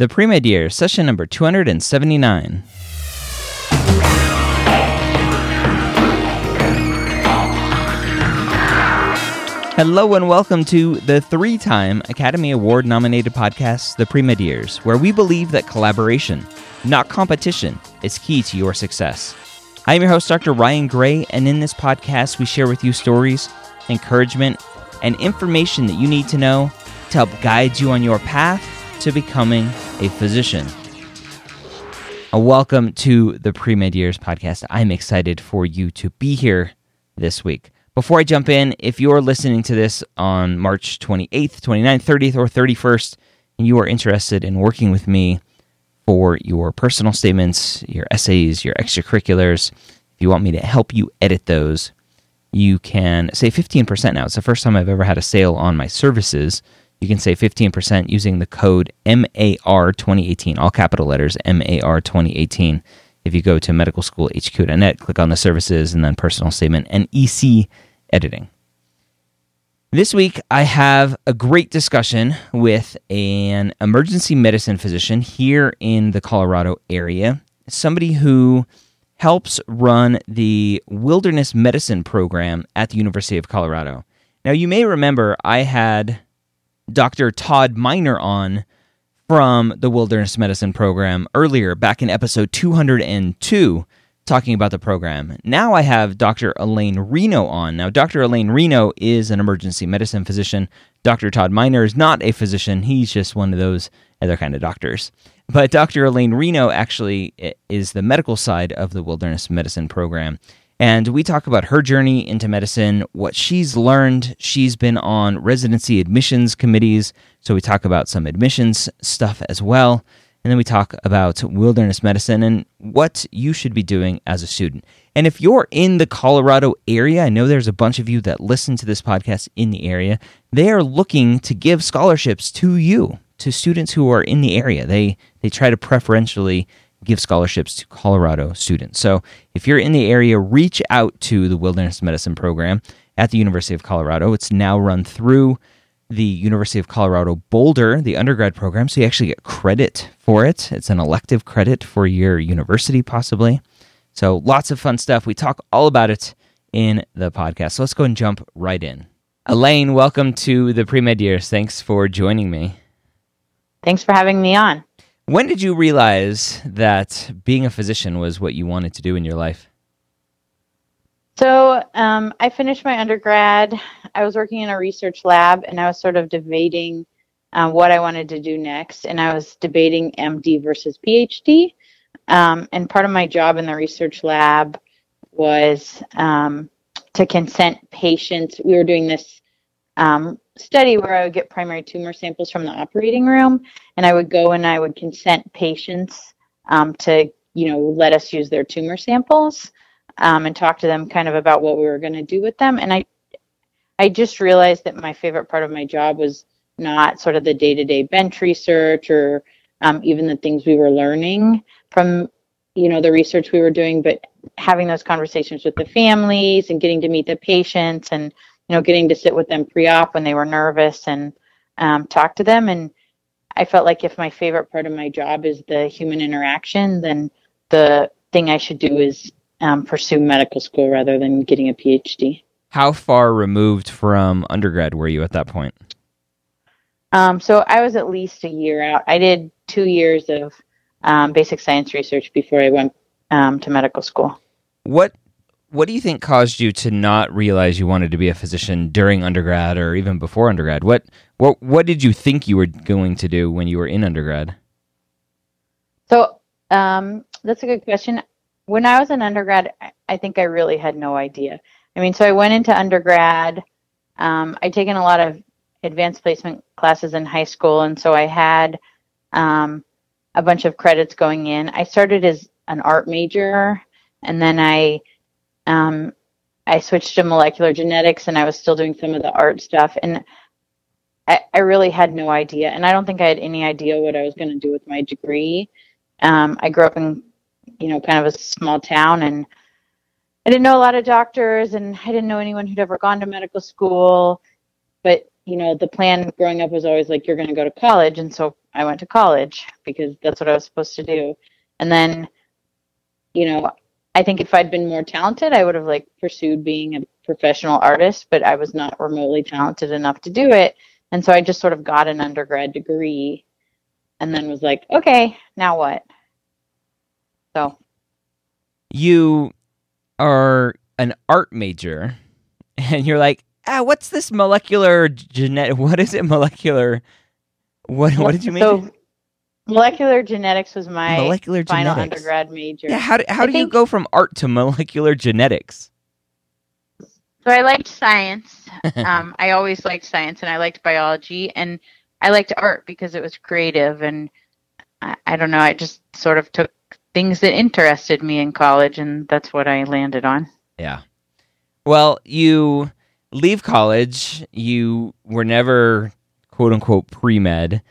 The Pre-Med session number 279. Hello and welcome to the three time Academy Award nominated podcast, The Pre-Med Years, where we believe that collaboration, not competition, is key to your success. I am your host, Dr. Ryan Gray, and in this podcast, we share with you stories, encouragement, and information that you need to know to help guide you on your path to becoming a physician. A welcome to the Pre Med Years podcast. I'm excited for you to be here this week. Before I jump in, if you're listening to this on March 28th, 29th, 30th, or 31st, and you are interested in working with me for your personal statements, your essays, your extracurriculars, if you want me to help you edit those, you can save 15% now. It's the first time I've ever had a sale on my services. You can save 15% using the code MAR2018, all capital letters MAR2018 if you go to medicalschoolhq.net, click on the services and then personal statement and EC editing. This week, I have a great discussion with an emergency medicine physician here in the Colorado area, somebody who helps run the wilderness medicine program at the University of Colorado. Now, you may remember I had Dr. Todd Miner on from the Wilderness Medicine Program earlier, back in episode 202, talking about the program. Now I have Dr. Elaine Reno on. Now, Dr. Elaine Reno is an emergency medicine physician. Dr. Todd Miner is not a physician, he's just one of those other kind of doctors. But Dr. Elaine Reno actually is the medical side of the Wilderness Medicine Program. And we talk about her journey into medicine, what she's learned. She's been on residency admissions committees. So we talk about some admissions stuff as well. And then we talk about wilderness medicine and what you should be doing as a student. And if you're in the Colorado area, I know there's a bunch of you that listen to this podcast in the area. They are looking to give scholarships to you, to students who are in the area. They they try to preferentially give scholarships to Colorado students. So if you're in the area, reach out to the Wilderness Medicine Program at the University of Colorado. It's now run through the University of Colorado Boulder, the undergrad program, so you actually get credit for it. It's an elective credit for your university, possibly. So lots of fun stuff. We talk all about it in the podcast. So let's go and jump right in. Elaine, welcome to the pre med years. Thanks for joining me. Thanks for having me on. When did you realize that being a physician was what you wanted to do in your life? So um, I finished my undergrad. I was working in a research lab, and I was sort of debating um, what I wanted to do next. And I was debating MD versus PhD. Um, and part of my job in the research lab was um, to consent patients. We were doing this um, study where I would get primary tumor samples from the operating room, and I would go and I would consent patients um, to, you know, let us use their tumor samples um, and talk to them kind of about what we were going to do with them. And I, I just realized that my favorite part of my job was not sort of the day-to-day bench research or um, even the things we were learning from, you know, the research we were doing, but having those conversations with the families and getting to meet the patients and you know, getting to sit with them pre-op when they were nervous and um, talk to them. And I felt like if my favorite part of my job is the human interaction, then the thing I should do is um, pursue medical school rather than getting a PhD. How far removed from undergrad were you at that point? Um, so I was at least a year out. I did two years of um, basic science research before I went um, to medical school. What what do you think caused you to not realize you wanted to be a physician during undergrad or even before undergrad? What what what did you think you were going to do when you were in undergrad? So um, that's a good question. When I was in undergrad, I think I really had no idea. I mean, so I went into undergrad. Um, I'd taken a lot of advanced placement classes in high school, and so I had um, a bunch of credits going in. I started as an art major, and then I um, I switched to molecular genetics and I was still doing some of the art stuff. And I, I really had no idea. And I don't think I had any idea what I was going to do with my degree. Um, I grew up in, you know, kind of a small town and I didn't know a lot of doctors and I didn't know anyone who'd ever gone to medical school. But, you know, the plan growing up was always like, you're going to go to college. And so I went to college because that's what I was supposed to do. And then, you know, I think if I'd been more talented, I would have like pursued being a professional artist, but I was not remotely talented enough to do it. And so I just sort of got an undergrad degree and then was like, okay, now what? So you are an art major and you're like, ah, what's this molecular genetic? What is it? Molecular. What? What did you mean? So, molecular genetics was my molecular final genetics. undergrad major. Yeah. How do, how I do you go from art to molecular genetics? So I liked science. um, I always liked science, and I liked biology, and I liked art because it was creative, and I, I don't know. I just sort of took things that interested me in college, and that's what I landed on. Yeah. Well, you leave college. You were never quote unquote pre med.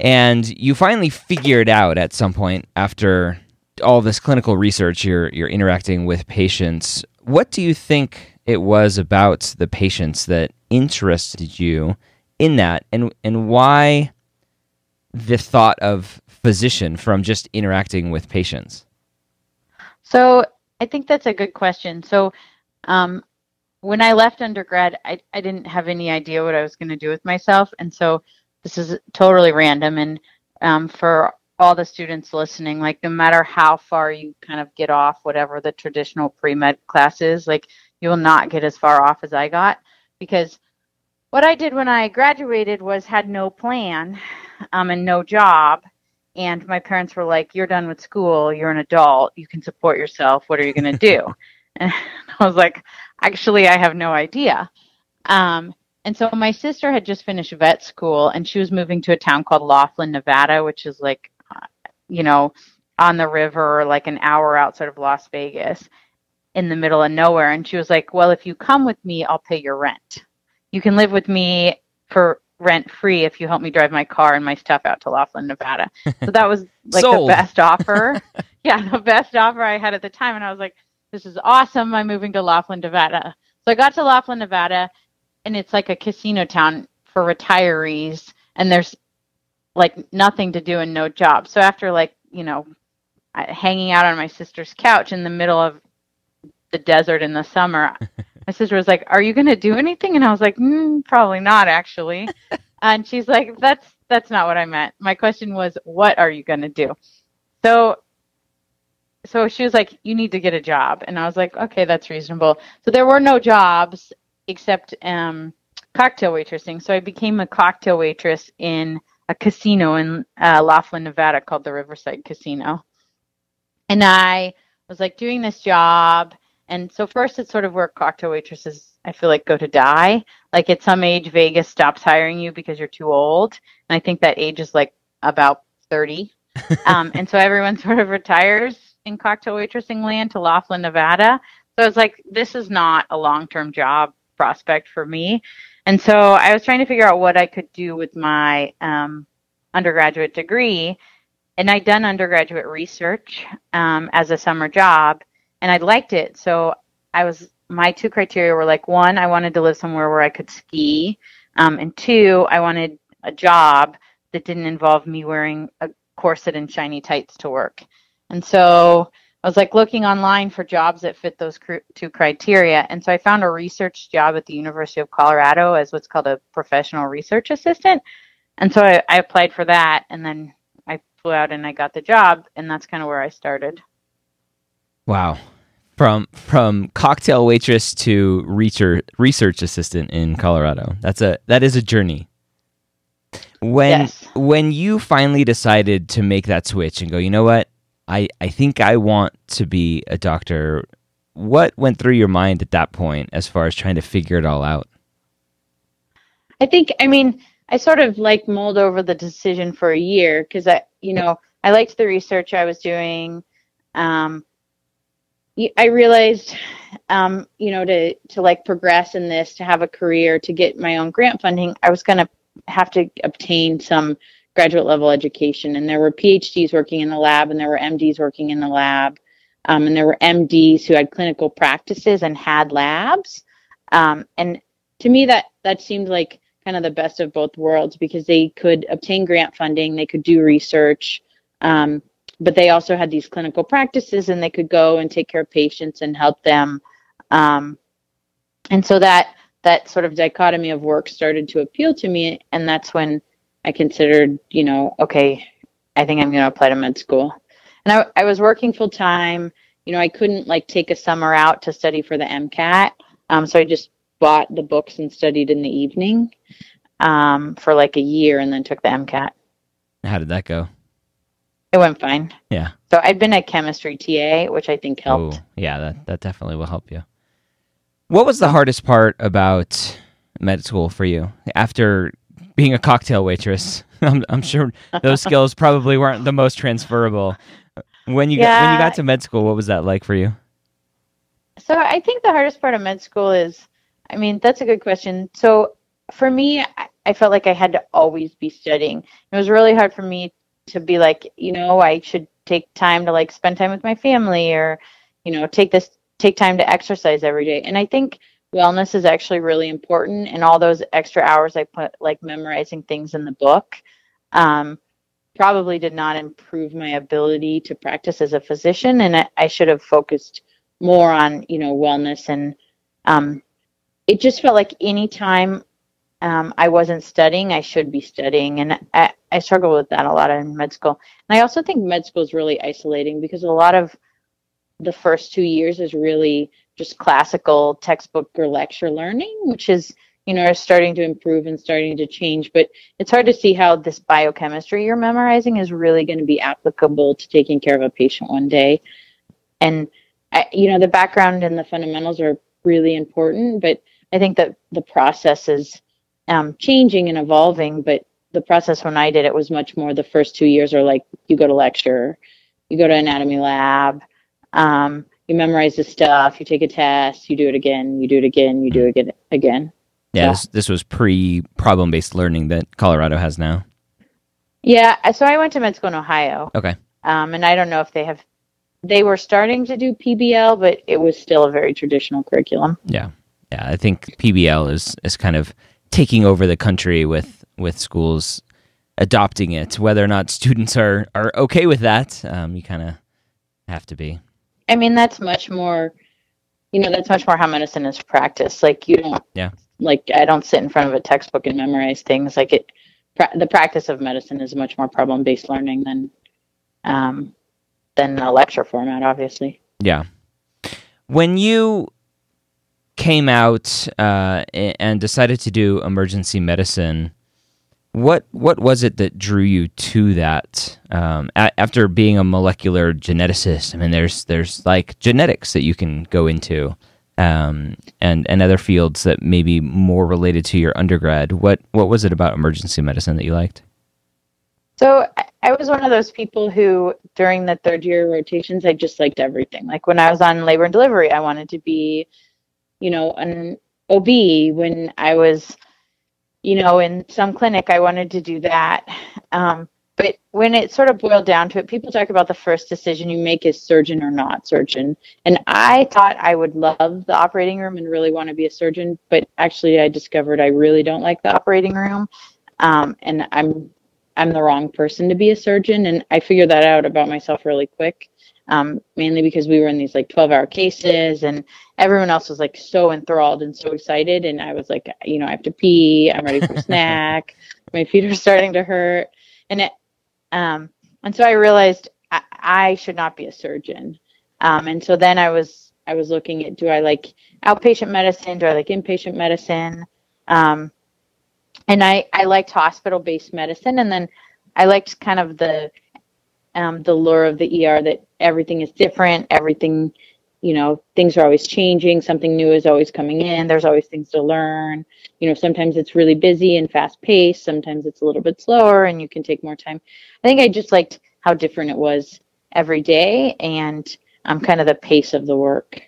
And you finally figure it out at some point after all this clinical research. You're, you're interacting with patients. What do you think it was about the patients that interested you in that? And, and why the thought of physician from just interacting with patients? So I think that's a good question. So um, when I left undergrad, I, I didn't have any idea what I was going to do with myself. And so this is totally random. And um, for all the students listening, like no matter how far you kind of get off whatever the traditional pre med class is, like you will not get as far off as I got because what I did when I graduated was had no plan um, and no job. And my parents were like, You're done with school. You're an adult. You can support yourself. What are you going to do? and I was like, Actually, I have no idea. Um, and so my sister had just finished vet school and she was moving to a town called Laughlin, Nevada, which is like, uh, you know, on the river, like an hour outside of Las Vegas in the middle of nowhere. And she was like, Well, if you come with me, I'll pay your rent. You can live with me for rent free if you help me drive my car and my stuff out to Laughlin, Nevada. So that was like the best offer. yeah, the best offer I had at the time. And I was like, this is awesome. I'm moving to Laughlin, Nevada. So I got to Laughlin, Nevada, and it's like a casino town for retirees, and there's like nothing to do and no job. So after like, you know, hanging out on my sister's couch in the middle of the desert in the summer, my sister was like, "Are you going to do anything?" And I was like, mm, "Probably not, actually." and she's like, "That's that's not what I meant. My question was, what are you going to do?" So so she was like, "You need to get a job," and I was like, "Okay, that's reasonable." So there were no jobs except um, cocktail waitressing. So I became a cocktail waitress in a casino in uh, Laughlin, Nevada, called the Riverside Casino, and I was like doing this job. And so first, it's sort of where cocktail waitresses, I feel like, go to die. Like at some age, Vegas stops hiring you because you're too old, and I think that age is like about thirty. um, and so everyone sort of retires in cocktail waitressing land to Laughlin, Nevada. So I was like, this is not a long term job prospect for me. And so I was trying to figure out what I could do with my um, undergraduate degree. And I'd done undergraduate research um, as a summer job, and I liked it. So I was, my two criteria were like, one, I wanted to live somewhere where I could ski. Um, and two, I wanted a job that didn't involve me wearing a corset and shiny tights to work. And so I was like looking online for jobs that fit those cr- two criteria. And so I found a research job at the University of Colorado as what's called a professional research assistant. And so I, I applied for that and then I flew out and I got the job. And that's kind of where I started. Wow. From from cocktail waitress to research research assistant in Colorado. That's a that is a journey. When Yes. when you finally decided to make that switch and go, you know what? I, I think I want to be a doctor. What went through your mind at that point as far as trying to figure it all out? I think, I mean, I sort of like mulled over the decision for a year because I, you know, I liked the research I was doing. Um, I realized, um, you know, to to like progress in this, to have a career, to get my own grant funding, I was going to have to obtain some graduate level education. And there were PhDs working in the lab, and there were MDs working in the lab, um, and there were MDs who had clinical practices and had labs. Um, and to me, that that seemed like kind of the best of both worlds because they could obtain grant funding, they could do research, um, but they also had these clinical practices and they could go and take care of patients and help them. Um, and so that that sort of dichotomy of work started to appeal to me, and that's when I considered, you know, okay, I think I'm going to apply to med school. And I, I was working full time. You know, I couldn't like take a summer out to study for the MCAT. Um, so I just bought the books and studied in the evening um, for like a year and then took the MCAT. How did that go? It went fine. Yeah. So I've been a chemistry TA, which I think helped. Oh, yeah, that, that definitely will help you. What was the hardest part about med school for you after being a cocktail waitress? I'm, I'm sure those skills probably weren't the most transferable. When you got, when you got to med school, what was that like for you? So I think the hardest part of med school is, I mean, that's a good question. So for me, I felt like I had to always be studying. It was really hard for me to be like, you know, I should take time to like spend time with my family or, you know, take this take time to exercise every day. And I think wellness is actually really important and all those extra hours I put like memorizing things in the book um, probably did not improve my ability to practice as a physician and I, I should have focused more on you know wellness and um, it just felt like anytime um, I wasn't studying, I should be studying, and I, I struggle with that a lot in med school. And I also think med school is really isolating because a lot of the first two years is really just classical textbook or lecture learning, which is you know are starting to improve and starting to change. But it's hard to see how this biochemistry you're memorizing is really going to be applicable to taking care of a patient one day. And I, you know the background and the fundamentals are really important, but I think that the process is um, changing and evolving. But the process when I did it was much more the first two years are like you go to lecture, you go to anatomy lab, um, you memorize the stuff, you take a test, you do it again, you do it again, you do it again. Again. Yeah, This, this was pre problem based learning that Colorado has now. Yeah, so I went to med school in Ohio. Okay. Um, and I don't know if they have, they were starting to do PBL, but it was still a very traditional curriculum. Yeah. Yeah, I think PBL is, is kind of taking over the country with, with schools adopting it. Whether or not students are, are okay with that, um, you kind of have to be. I mean, that's much more, you know, that's much more how medicine is practiced. Like you don't, yeah, like I don't sit in front of a textbook and memorize things. Like it, pra- the practice of medicine is much more problem based learning than, um, than a lecture format, obviously. Yeah. When you came out uh, and decided to do emergency medicine, what what was it that drew you to that? Um, a- after being a molecular geneticist, I mean, there's there's like genetics that you can go into, um, and and other fields that may be more related to your undergrad. What what was it about emergency medicine that you liked? So I was one of those people who, during the third year rotations, I just liked everything. Like when I was on labor and delivery, I wanted to be, you know, an OB. When I was you know, in some clinic, I wanted to do that. Um, but when it sort of boiled down to it, people talk about the first decision you make is surgeon or not surgeon. And I thought I would love the operating room and really want to be a surgeon, but actually, I discovered I really don't like the operating room, um, and I'm I'm the wrong person to be a surgeon. And I figured that out about myself really quick um, mainly because we were in these like 12 hour cases and everyone else was like so enthralled and so excited. And I was like, you know, I have to pee. I'm ready for a snack. My feet are starting to hurt. And it, um, and so I realized I, I should not be a surgeon. Um, and so then I was, I was looking at, do I like outpatient medicine? Do I like inpatient medicine? Um, and I, I liked hospital based medicine. And then I liked kind of the, um, the lure of the ER that everything is different, everything, you know, things are always changing, something new is always coming in, there's always things to learn. You know, sometimes it's really busy and fast paced, sometimes it's a little bit slower and you can take more time. I think I just liked how different it was every day and um, kind of the pace of the work.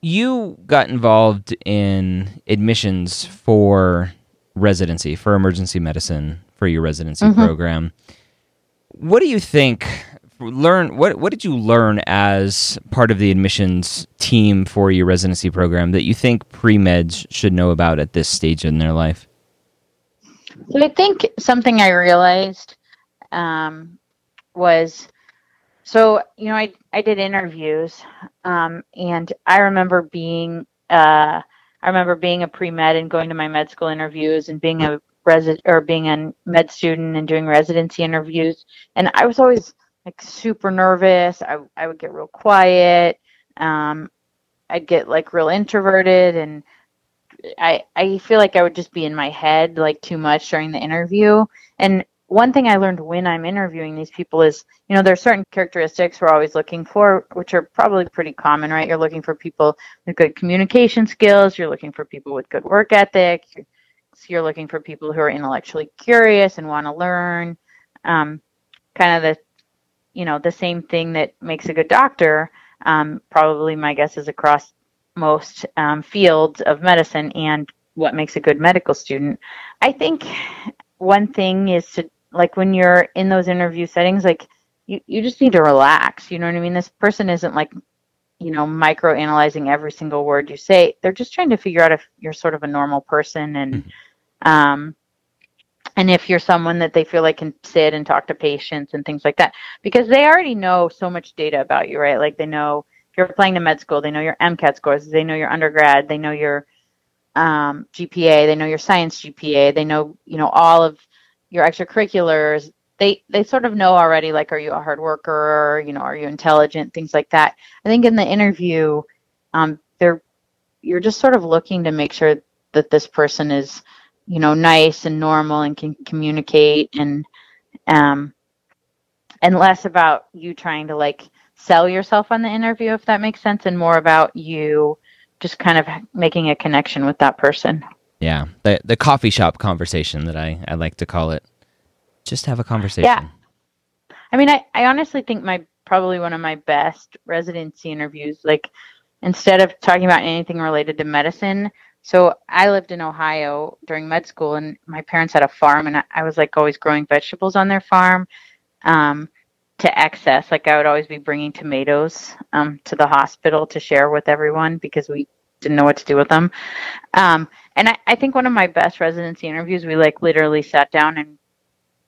You got involved in admissions for residency, for emergency medicine, for your residency mm-hmm. program what do you think? Learn what? What did you learn as part of the admissions team for your residency program that you think pre meds should know about at this stage in their life? So I think something I realized um, was so you know I I did interviews um, and I remember being uh, I remember being a pre med and going to my med school interviews and being a resident or being a med student and doing residency interviews and I was always like super nervous. I I would get real quiet. Um, I'd get like real introverted and I I feel like I would just be in my head like too much during the interview. And one thing I learned when I'm interviewing these people is, you know, there are certain characteristics we're always looking for, which are probably pretty common, right? You're looking for people with good communication skills. You're looking for people with good work ethic. You're, you're looking for people who are intellectually curious and want to learn. Um, kind of the, you know, the same thing that makes a good doctor. Um, probably my guess is across most um, fields of medicine and what makes a good medical student. I think one thing is to like when you're in those interview settings, like you, you just need to relax. You know what I mean? This person isn't like, you know, micro analyzing every single word you say. They're just trying to figure out if you're sort of a normal person and mm-hmm. um and if you're someone that they feel like can sit and talk to patients and things like that. Because they already know so much data about you, right? Like they know if you're applying to med school, they know your MCAT scores, they know your undergrad, they know your um, GPA, they know your science GPA, they know, you know, all of your extracurriculars, they they sort of know already like are you a hard worker you know are you intelligent things like that i think in the interview um they're you're just sort of looking to make sure that this person is you know nice and normal and can communicate and um and less about you trying to like sell yourself on the interview if that makes sense and more about you just kind of making a connection with that person yeah, the the coffee shop conversation that I I like to call it. Just have a conversation. Yeah. I mean, I I honestly think my probably one of my best residency interviews like instead of talking about anything related to medicine so I lived in Ohio during med school, and my parents had a farm, and I, I was like always growing vegetables on their farm um, to excess. Like I would always be bringing tomatoes um, to the hospital to share with everyone because we didn't know what to do with them. Um, and I, I think one of my best residency interviews, we like literally sat down and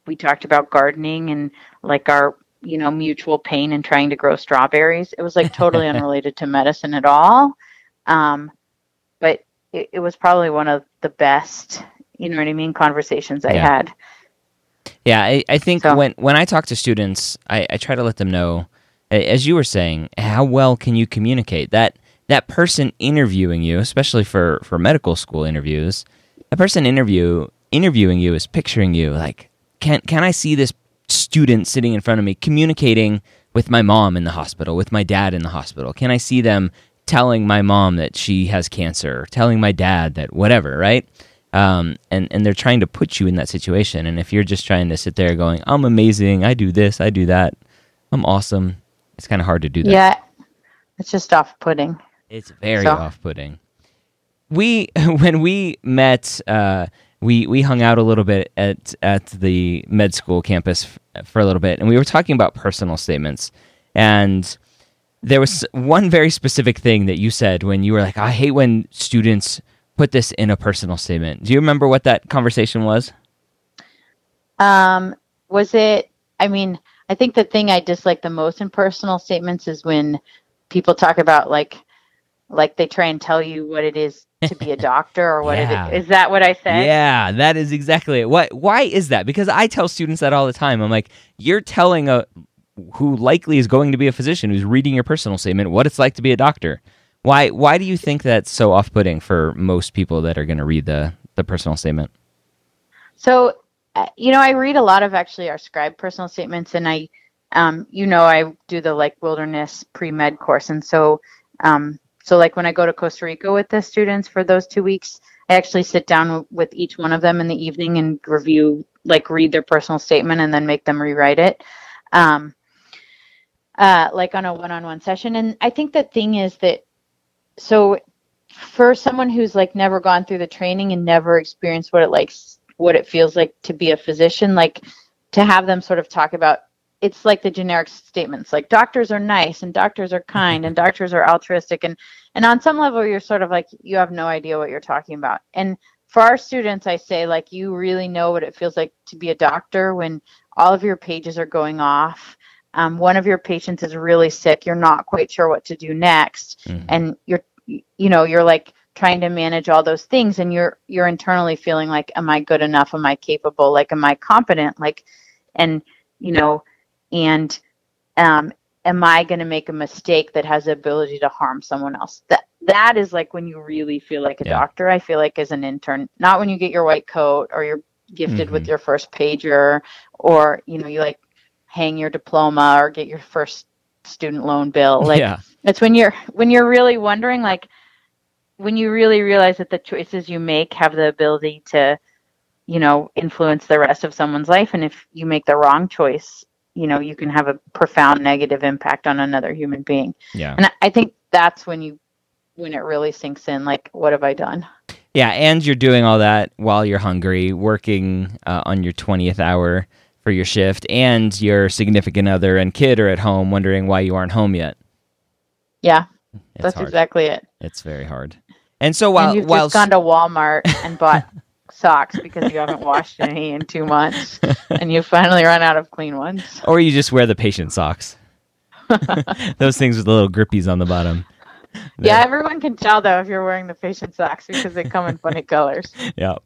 we talked about gardening and like our you know mutual pain in trying to grow strawberries. It was like totally unrelated to medicine at all. Um, but it, it, was probably one of the best, you know what I mean, conversations I yeah. had. Yeah, I, I think so. when when I talk to students, I, I try to let them know, as you were saying, how well can you communicate that that person interviewing you, especially for for medical school interviews, a person interview interviewing you is picturing you like can can I see this student sitting in front of me communicating with my mom in the hospital, with my dad in the hospital? Can I see them telling my mom that she has cancer, telling my dad that whatever, right? Um, and and they're trying to put you in that situation. And if you're just trying to sit there going, "I'm amazing, I do this, I do that, I'm awesome," it's kind of hard to do that. Yeah, it's just off-putting. It's very so. off-putting. We when we met, uh, we we hung out a little bit at at the med school campus f- for a little bit, and we were talking about personal statements. And there was one very specific thing that you said when you were like, "I hate when students put this in a personal statement." Do you remember what that conversation was? Um, was it? I mean, I think the thing I dislike the most in personal statements is when people talk about like like they try and tell you what it is to be a doctor or what yeah. it is. Is that what I said? Yeah, that is exactly it. What why is that? Because I tell students that all the time. I'm like, you're telling a who likely is going to be a physician who's reading your personal statement what it's like to be a doctor. Why why do you think that's so off-putting for most people that are going to read the the personal statement? So, uh, you know, I read a lot of actually our scribe personal statements and I um, you know, I do the like wilderness pre-med course and so um, so like when I go to Costa Rica with the students for those two weeks, I actually sit down with each one of them in the evening and review, like read their personal statement and then make them rewrite it. Um, uh, like on a one-on-one session. And I think the thing is that, so for someone who's like never gone through the training and never experienced what it likes, what it feels like to be a physician, like to have them sort of talk about it's like the generic statements like doctors are nice and doctors are kind and doctors are altruistic and and on some level you're sort of like you have no idea what you're talking about and for our students, I say like you really know what it feels like to be a doctor when all of your pages are going off. Um, one of your patients is really sick. You're not quite sure what to do next, mm-hmm. and you're you know you're like trying to manage all those things and you're you're internally feeling like am i good enough am i capable like am i competent like and you know and um am i going to make a mistake that has the ability to harm someone else that that is like when you really feel like a yeah. doctor i feel like as an intern not when you get your white coat or you're gifted mm-hmm. with your first pager or you know you like hang your diploma or get your first student loan bill. Like yeah. it's when you're when you're really wondering like when you really realize that the choices you make have the ability to you know influence the rest of someone's life. And if you make the wrong choice you know you can have a profound negative impact on another human being. Yeah. And i think that's when you when it really sinks in like what have i done? Yeah and you're doing all that while you're hungry working uh, on your 20th hour for your shift and your significant other and kid are at home wondering why you aren't home yet yeah it's that's hard. exactly it it's very hard and so while and you've while just gone to walmart and bought socks because you haven't washed any in two months and you finally run out of clean ones. Or you just wear the patient socks. Those things with the little grippies on the bottom. Yeah, everyone can tell though if you're wearing the patient socks because they come in funny colors. Yeah.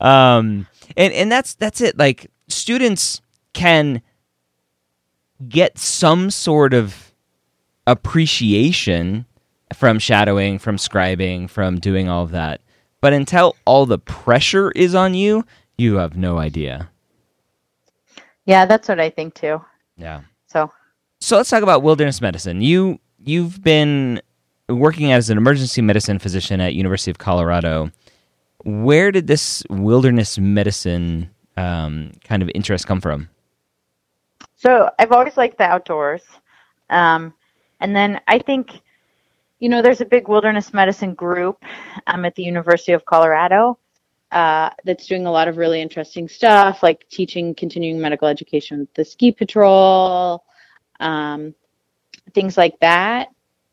Um and and that's that's it like students can get some sort of appreciation from shadowing, from scribing, from doing all of that. But until all the pressure is on you, you have no idea. Yeah, that's what I think too. Yeah. So So let's talk about wilderness medicine. You you've been working as an emergency medicine physician at University of Colorado. Where did this wilderness medicine um, kind of interest come from? So I've always liked the outdoors, um, and then I think you know, there's a big wilderness medicine group um, at the University of Colorado uh, that's doing a lot of really interesting stuff, like teaching continuing medical education the ski patrol, um, things like that.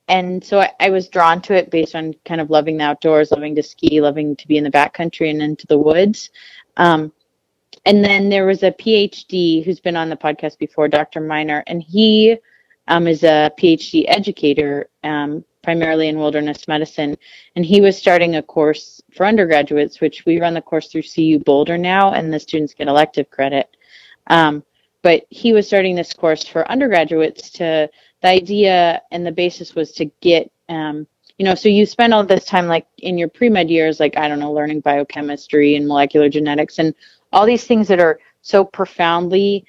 And so I, I, was drawn to it based on kind of loving the outdoors, loving to ski, loving to be in the backcountry and into the woods. Um, and then there was a PhD who's been on the podcast before, Dr. Miner, and he um, is a PhD educator um, primarily in wilderness medicine. And he was starting a course for undergraduates, which we run the course through CU Boulder now, and the students get elective credit. Um, but he was starting this course for undergraduates to the idea and the basis was to get um, you know so you spend all this time like in your pre-med years like i don't know learning biochemistry and molecular genetics and all these things that are so profoundly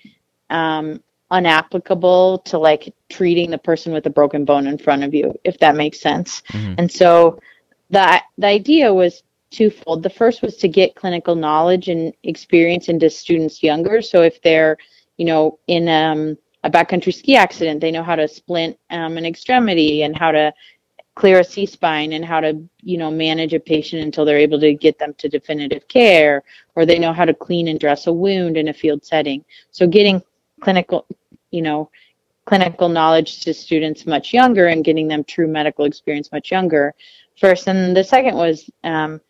um, unapplicable to like treating the person with a broken bone in front of you, if that makes sense. Mm-hmm. And so the the idea was twofold. The first was to get clinical knowledge and experience into students younger. So if they're, you know, in um, a backcountry ski accident, they know how to splint um, an extremity and how to clear a C spine and how to, you know, manage a patient until they're able to get them to definitive care, or they know how to clean and dress a wound in a field setting. So getting clinical you know, clinical knowledge to students much younger and getting them true medical experience much younger first. And the second was, um,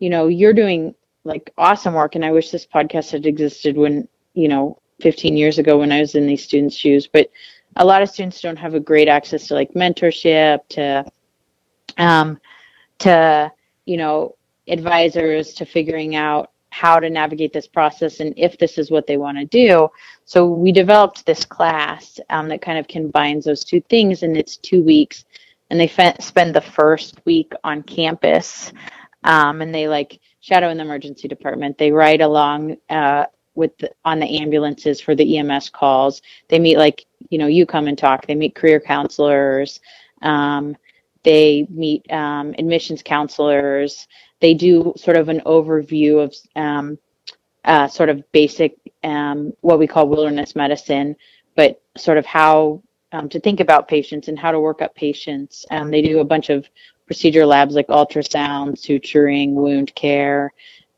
you know, you're doing like awesome work. And I wish this podcast had existed when, you know, 15 years ago when I was in these students' shoes. But a lot of students don't have a great access to like mentorship, to, um, to, you know, advisors, to figuring out how to navigate this process and if this is what they want to do. So we developed this class um, that kind of combines those two things, and it's two weeks. And they spend the first week on campus, um, and they like shadow in the emergency department. They ride along uh, with the, on the ambulances for the EMS calls. They meet like you know you come and talk. They meet career counselors. Um, they meet um, admissions counselors they do sort of an overview of um, uh, sort of basic um, what we call wilderness medicine, but sort of how um, to think about patients and how to work up patients. Um, they do a bunch of procedure labs like ultrasound, suturing, wound care,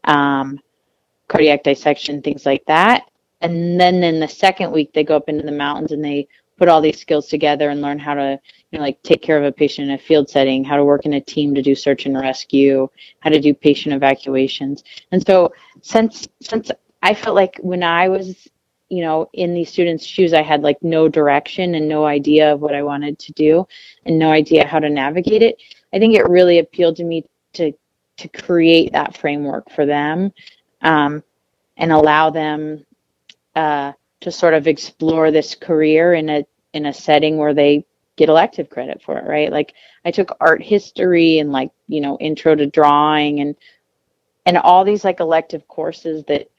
cardiac dissection, things like that. And then in the second week, they go up into the mountains and they put all these skills together and learn how to you know like take care of a patient in a field setting how to work in a team to do search and rescue how to do patient evacuations. And so since since i felt like when i was you know in these students shoes i had like no direction and no idea of what i wanted to do and no idea how to navigate it i think it really appealed to me to to create that framework for them um, and allow them uh, to sort of explore this career in a in a setting where they get elective credit for it, right? Like I took art history and like, you know, intro to drawing and and all these like elective courses that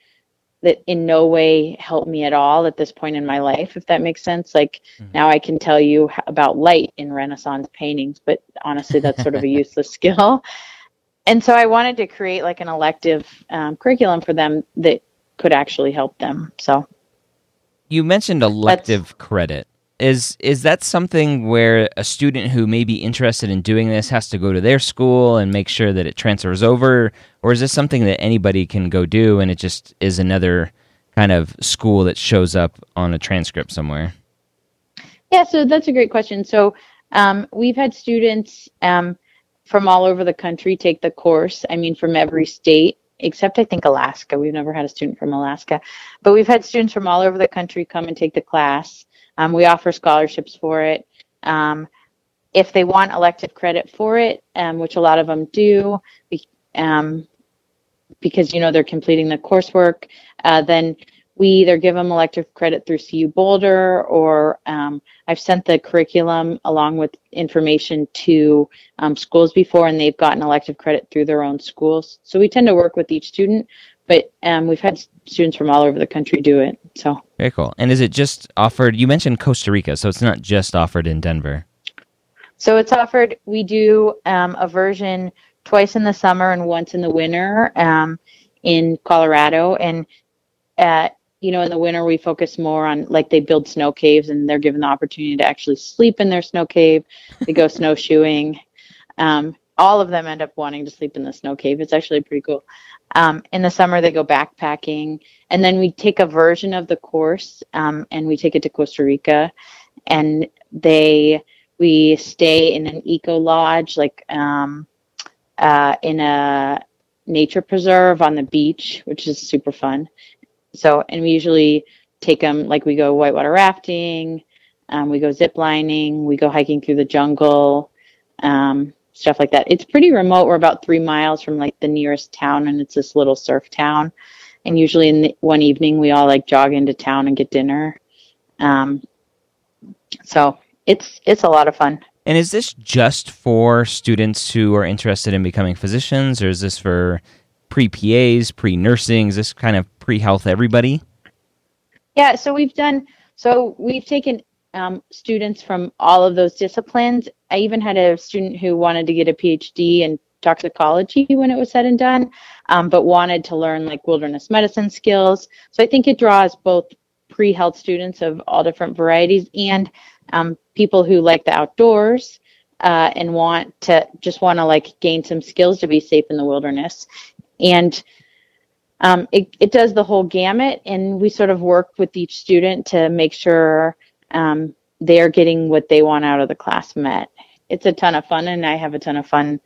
that in no way helped me at all at this point in my life if that makes sense like mm-hmm. now i can tell you about light in renaissance paintings but honestly that's sort of a useless skill and so i wanted to create like an elective um, curriculum for them that could actually help them so you mentioned elective That's, credit. Is is that something where a student who may be interested in doing this has to go to their school and make sure that it transfers over, or is this something that anybody can go do and it just is another kind of school that shows up on a transcript somewhere? Yeah, so that's a great question. So um, we've had students um, from all over the country take the course. I mean, from every state except I think Alaska. We've never had a student from Alaska, but we've had students from all over the country come and take the class. Um, we offer scholarships for it. Um, if they want elective credit for it, um, which a lot of them do, um, because you know they're completing the coursework, uh, then we either give them elective credit through CU Boulder or um, I've sent the curriculum along with information to um, schools before and they've gotten elective credit through their own schools. So we tend to work with each student, but um, we've had students from all over the country do it. So very cool. And is it just offered? You mentioned Costa Rica, so it's not just offered in Denver. So it's offered. We do um, a version twice in the summer and once in the winter um, in Colorado, and uh, you know, in the winter we focus more on like they build snow caves and they're given the opportunity to actually sleep in their snow cave. They go snowshoeing. Um, all of them end up wanting to sleep in the snow cave. It's actually pretty cool. Um, in the summer they go backpacking, and then we take a version of the course um, and we take it to Costa Rica, and they we stay in an eco lodge like um, uh, in a nature preserve on the beach, which is super fun. So, and we usually take them like we go whitewater rafting, um, we go zip lining, we go hiking through the jungle, um, stuff like that. It's pretty remote. We're about three miles from like the nearest town, and it's this little surf town. And usually, in the, one evening, we all like jog into town and get dinner. Um, so it's it's a lot of fun. And is this just for students who are interested in becoming physicians, or is this for pre PAs, pre nursing? Is this kind of pre health everybody? Yeah, so we've done, so we've taken um, students from all of those disciplines. I even had a student who wanted to get a PhD in toxicology when it was said and done, um, but wanted to learn like wilderness medicine skills. So I think it draws both pre health students of all different varieties and um, people who like the outdoors. Uh, and want to just want to like gain some skills to be safe in the wilderness and um, it, it does the whole gamut and we sort of work with each student to make sure um, they're getting what they want out of the class met it's a ton of fun and i have a ton of fun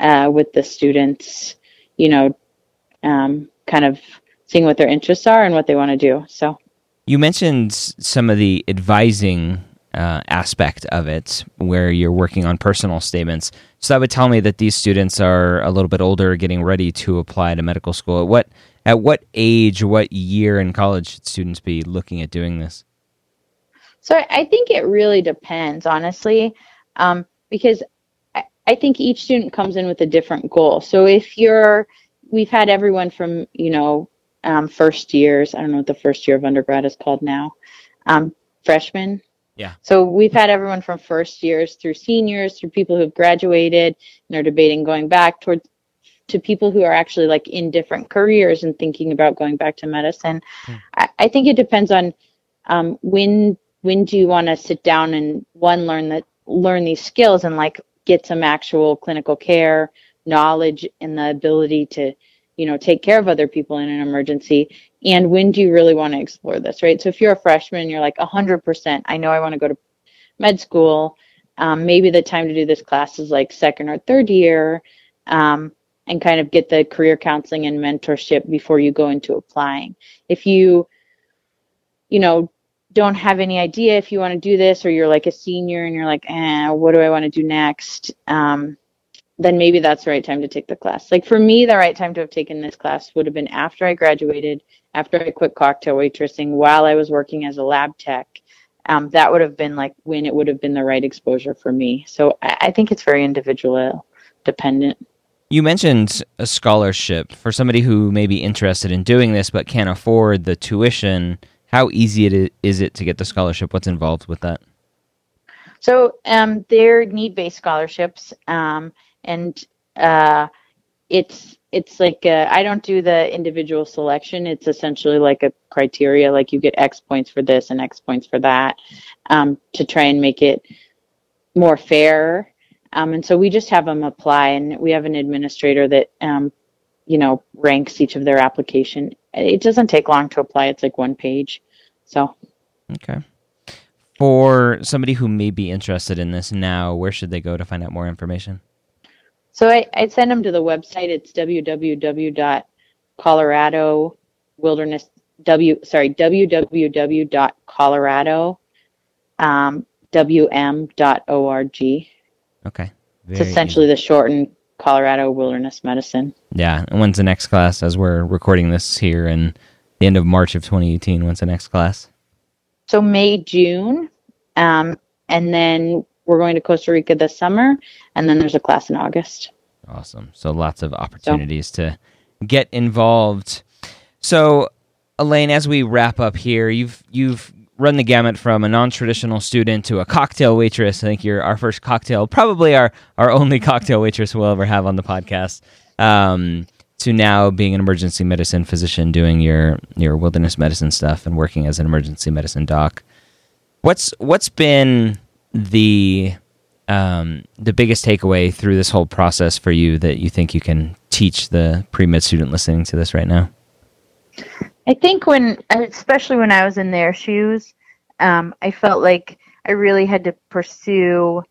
uh, with the students you know um, kind of seeing what their interests are and what they want to do so you mentioned some of the advising uh, aspect of it where you're working on personal statements. So that would tell me that these students are a little bit older, getting ready to apply to medical school. At what at what age, what year in college should students be looking at doing this? So I think it really depends, honestly, um, because I, I think each student comes in with a different goal. So if you're, we've had everyone from you know um, first years. I don't know what the first year of undergrad is called now. Um, freshmen, yeah. So we've had everyone from first years through seniors, through people who've graduated and are debating going back towards to people who are actually like in different careers and thinking about going back to medicine. Mm. I, I, think it depends on um, when when do you want to sit down and one learn that learn these skills and like get some actual clinical care knowledge and the ability to you know take care of other people in an emergency and when do you really want to explore this, right? So if you're a freshman, you're like 100%, I know I want to go to med school. Um, maybe the time to do this class is like second or third year um, and kind of get the career counseling and mentorship before you go into applying. If you, you know, don't have any idea if you want to do this or you're like a senior and you're like, eh, what do I want to do next? Um, then maybe that's the right time to take the class. Like for me, the right time to have taken this class would have been after I graduated, after I quit cocktail waitressing, while I was working as a lab tech. Um, that would have been like when it would have been the right exposure for me. So I, I think it's very individual dependent. You mentioned a scholarship for somebody who may be interested in doing this but can't afford the tuition. How easy it is it to get the scholarship? What's involved with that? So um, they're need-based scholarships, um, and uh, it's it's like I don't do the individual selection. It's essentially like a criteria, like you get X points for this and X points for that, um, to try and make it more fair. Um, and so we just have them apply, and we have an administrator that um, you know ranks each of their application. It doesn't take long to apply. It's like one page. So okay. For somebody who may be interested in this now, where should they go to find out more information? So I, I send them to the website. It's www.colorado wilderness w sorry www.colorado um, wm.org. Okay. Very it's essentially easy. the shortened Colorado Wilderness Medicine. Yeah. And when's the next class? As we're recording this here in the end of March of 2018, when's the next class? So May, June, um, and then we're going to Costa Rica this summer, and then there's a class in August. Awesome. So lots of opportunities so. to get involved. So, Elaine, as we wrap up here, you've you've run the gamut from a non-traditional student to a cocktail waitress. I think you're our first cocktail, probably our our only cocktail waitress we'll ever have on the podcast. Um, to now being an emergency medicine physician, doing your your wilderness medicine stuff, and working as an emergency medicine doc. What's what's been the um, the biggest takeaway through this whole process for you that you think you can teach the pre med student listening to this right now? I think when, especially when I was in their shoes, um, I felt like I really had to pursue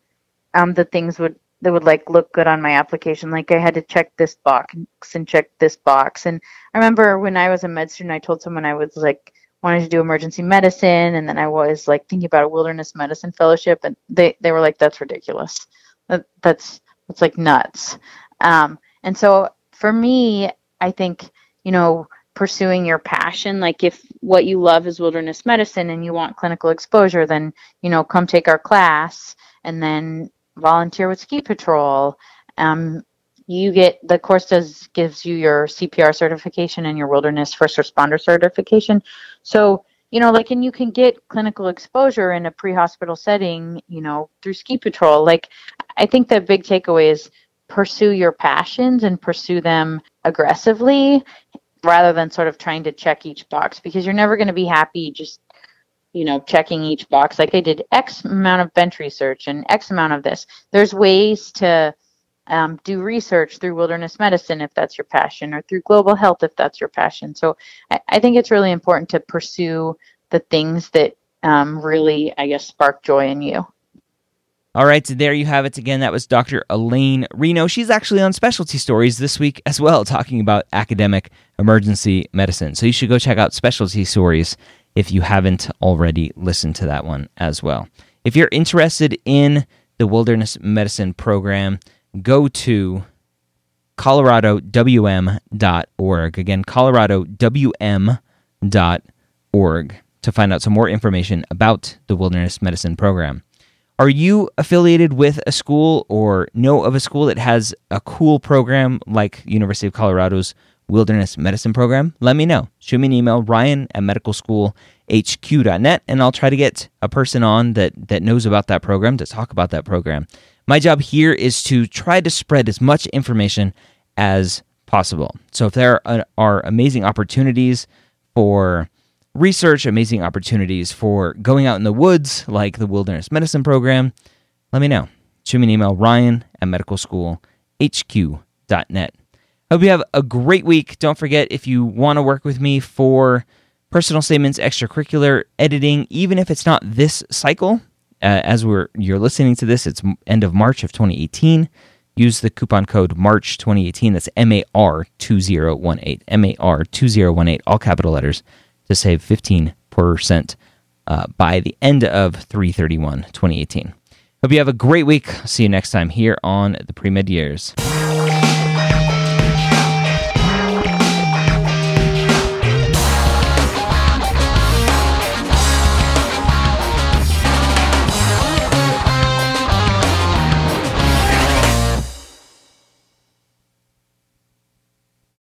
um, the things would that would like look good on my application. Like I had to check this box and check this box. And I remember when I was a med student, I told someone I was like wanted to do emergency medicine, and then I was like thinking about a wilderness medicine fellowship, and they they were like, "That's ridiculous. That, that's that's like nuts." Um, and so for me, I think you know pursuing your passion like if what you love is wilderness medicine and you want clinical exposure then you know come take our class and then volunteer with ski patrol um, you get the course does gives you your CPR certification and your wilderness first responder certification. So, you know, like and you can get clinical exposure in a pre-hospital setting, you know, through ski patrol. Like I think the big takeaway is pursue your passions and pursue them aggressively rather than sort of trying to check each box because you're never going to be happy just you know checking each box like i did x amount of bench research and x amount of this there's ways to um, do research through wilderness medicine if that's your passion, or through global health if that's your passion. So I, I think it's really important to pursue the things that um, really, I guess, spark joy in you. All right, so there you have it again. That was Dr. Elaine Reno. She's actually on Specialty Stories this week as well, talking about academic emergency medicine. So you should go check out Specialty Stories if you haven't already listened to that one as well. If you're interested in the Wilderness Medicine program, go to coloradowm.org. Again, coloradowm.org to find out some more information about the Wilderness Medicine Program. Are you affiliated with a school or know of a school that has a cool program like University of Colorado's Wilderness Medicine Program? Let me know. Shoot me an email, ryan at medicalschoolhq.net, and I'll try to get a person on that, that knows about that program to talk about that program. My job here is to try to spread as much information as possible. So if there are, amazing opportunities for research, amazing opportunities for going out in the woods, like the Wilderness Medicine Program, let me know. Shoot me an email, ryan at medicalschoolhq.net. Hope you have a great week. Don't forget if you want to work with me for personal statements, extracurricular editing, even if it's not this cycle. Uh, as we're you're listening to this, it's end of March of 2018. Use the coupon code March 2018. That's MAR 2018. MAR 2018, all capital letters, to save 15% uh, by the end of 331 2018. Hope you have a great week. See you next time here on the Pre Med Years.